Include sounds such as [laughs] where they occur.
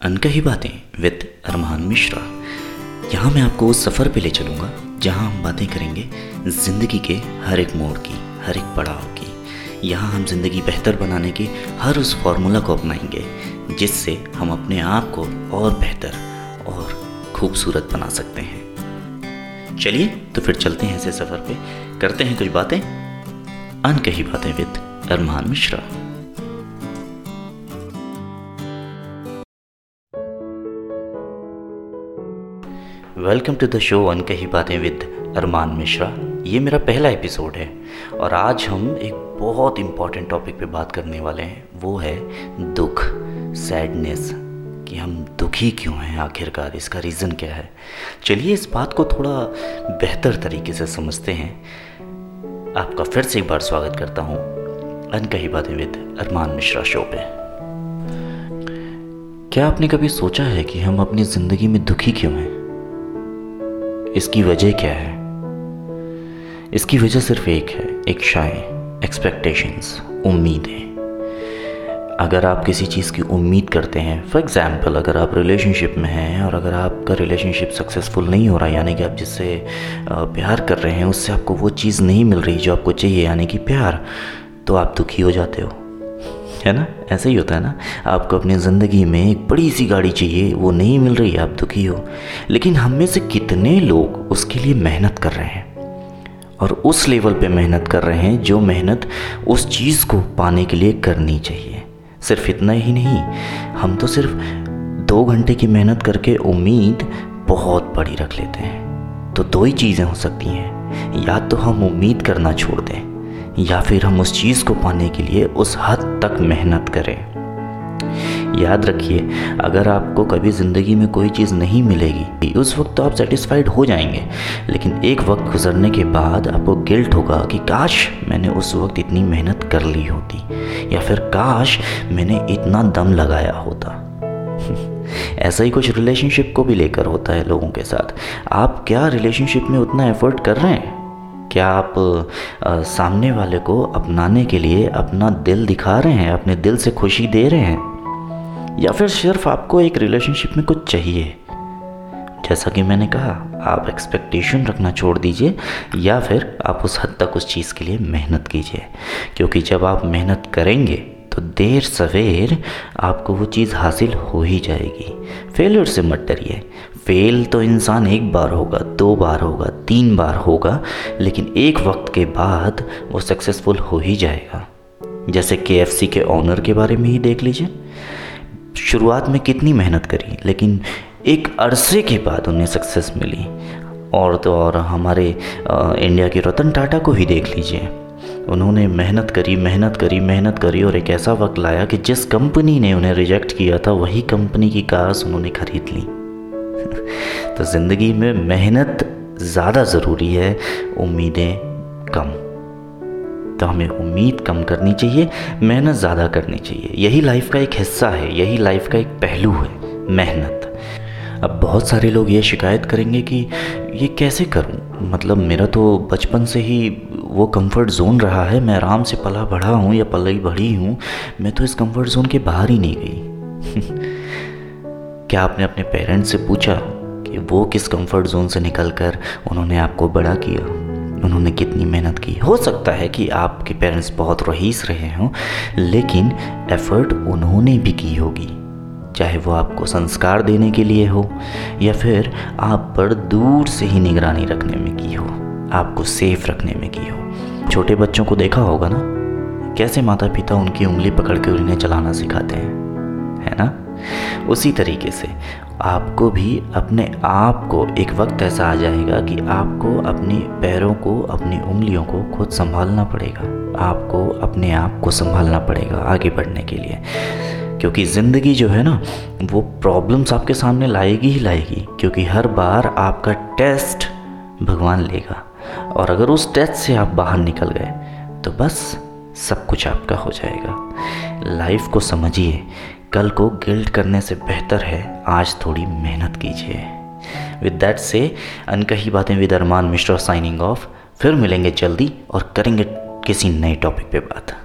अनकही बातें विद अरमान मिश्रा। यहाँ मैं आपको उस सफ़र पे ले चलूँगा, जहाँ हम बातें करेंगे ज़िंदगी के हर एक मोड़ की, हर एक पड़ाव की। यहाँ हम ज़िंदगी बेहतर बनाने की हर उस फॉर्मूला को अपनाएँगे, जिससे हम अपने आप को और बेहतर और खूबसूरत बना सकते हैं। चलिए तो फिर चलते हैं ऐसे सफ़र पे। करते हैं कुछ बातें। Ankahi Baatein with Armaan Mishra. Welcome to the show Ankahi Baatein with अरमान मिश्रा ये मेरा पहला एपिसोड है और आज हम एक बहुत इंपॉर्टेंट टॉपिक पे बात करने वाले हैं। वो है दुख सैडनेस कि हम दुखी क्यों हैं आखिरकार? इसका रीज़न क्या है? चलिए इस बात को थोड़ा बेहतर तरीके से समझते हैं। आपका फिर से एक बार स्वागत करता हूँ अनकही बातें विद अरमान मिश्रा शो पे। क्या आपने कभी सोचा है कि हम अपनी ज़िंदगी में दुखी क्यों हैं? इसकी वजह क्या है? इसकी वजह सिर्फ़ एक है, एक शाय एक्सपेक्टेशंस उम्मीदें। अगर आप किसी चीज़ की उम्मीद करते हैं फॉर एग्ज़ाम्पल अगर आप रिलेशनशिप में हैं और अगर आपका रिलेशनशिप सक्सेसफुल नहीं हो रहा, यानी कि आप जिससे प्यार कर रहे हैं, उससे आपको वो चीज़ नहीं मिल रही जो आपको चाहिए, यानी कि प्यार तो आप दुखी हो जाते हो। है ना? ऐसा ही होता है ना? आपको अपनी ज़िंदगी में एक बड़ी सी गाड़ी चाहिए, वो नहीं मिल रही, आप दुखी हो। लेकिन हम में से कितने लोग उसके लिए मेहनत कर रहे हैं? और उस लेवल पे मेहनत कर रहे हैं जो मेहनत उस चीज़ को पाने के लिए करनी चाहिए। सिर्फ़ इतना ही नहीं, हम तो सिर्फ़ दो घंटे की मेहनत करके उम्मीद बहुत बड़ी रख लेते हैं। तो दो ही चीज़ें हो सकती हैं। या तो हम उम्मीद करना छोड़ दें या फिर हम उस चीज़ को पाने के लिए उस हद तक मेहनत करें। याद रखिए, अगर आपको कभी ज़िंदगी में कोई चीज़ नहीं मिलेगी, उस वक्त तो आप सेटिस्फाइड हो जाएँगे, लेकिन एक वक्त गुजरने के बाद आपको गिल्ट होगा कि, काश मैंने उस वक्त इतनी मेहनत कर ली होती, या फिर, काश मैंने इतना दम लगाया होता। [laughs] ऐसा ही कुछ रिलेशनशिप को भी लेकर होता है लोगों के साथ। आप क्या रिलेशनशिप में उतना एफर्ट कर रहे हैं? क्या आप आ, सामने वाले को अपनाने के लिए अपना दिल दिखा रहे हैं अपने दिल से खुशी दे रहे हैं? या फिर सिर्फ़ आपको एक रिलेशनशिप में कुछ चाहिए? जैसा कि मैंने कहा आप एक्सपेक्टेशन रखना छोड़ दीजिए या फिर आप उस हद तक उस चीज़ के लिए मेहनत कीजिए। क्योंकि जब आप मेहनत करेंगे तो देर सवेर आपको वो चीज़ हासिल हो ही जाएगी। फेलियर से मत डरिए। फेल तो इंसान एक बार होगा, दो बार होगा, तीन बार होगा, लेकिन एक वक्त के बाद वो सक्सेसफुल हो ही जाएगा। जैसे के के ऑनर के बारे में ही देख लीजिए। शुरुआत में कितनी मेहनत करी, लेकिन एक अरसे के बाद उन्हें सक्सेस मिली। और तो और हमारे इंडिया के रतन टाटा को ही देख लीजिए। उन्होंने मेहनत करी मेहनत करी मेहनत करी और एक ऐसा वक्त लाया कि जिस कंपनी ने उन्हें रिजेक्ट किया था, वही कंपनी की कार्स उन्होंने खरीद ली। [laughs] तो ज़िंदगी में मेहनत ज़्यादा ज़रूरी है, उम्मीदें कम। तो हमें उम्मीद कम करनी चाहिए, मेहनत ज़्यादा करनी चाहिए। यही लाइफ का एक हिस्सा है, यही लाइफ का एक पहलू है, मेहनत। अब बहुत सारे लोग ये शिकायत करेंगे कि ये कैसे करूँ? मतलब मेरा तो बचपन से ही वो कंफर्ट जोन रहा है। मैं आराम से पला बढ़ा हूँ या पलाई बढ़ी हूँ। मैं तो इस कंफर्ट जोन के बाहर ही नहीं गई। [laughs] क्या आपने अपने पेरेंट्स से पूछा कि वो किस कंफर्ट जोन से निकल कर उन्होंने आपको बड़ा किया? उन्होंने कितनी मेहनत की? हो सकता है कि आपके पेरेंट्स बहुत रहीस रहे हों, लेकिन एफ़र्ट उन्होंने भी की होगी। चाहे वो आपको संस्कार देने के लिए हो, या फिर आप पर दूर से ही निगरानी रखने में की हो, आपको सेफ़ रखने में की हो। छोटे बच्चों को देखा होगा ना? कैसे माता पिता उनकी उंगली पकड़ के उन्हें चलाना सिखाते हैं? है ना? उसी तरीके से आपको भी अपने आप को एक वक्त ऐसा आ जाएगा कि आपको अपने पैरों को, अपनी उंगलियों को खुद संभालना पड़ेगा। आपको अपने आप को संभालना पड़ेगा आगे बढ़ने के लिए। क्योंकि ज़िंदगी जो है ना, वो प्रॉब्लम्स आपके सामने लाएगी ही लाएगी, क्योंकि हर बार आपका टेस्ट भगवान लेगा। और अगर उस टेस्ट से आप बाहर निकल गए तो बस सब कुछ आपका हो जाएगा। लाइफ को समझिए, कल को गिल्ट करने से बेहतर है, आज थोड़ी मेहनत कीजिए। विद दैट से Ankahi Baatein with Armaan Mishra signing off फिर मिलेंगे जल्दी और करेंगे किसी नए टॉपिक पे बात।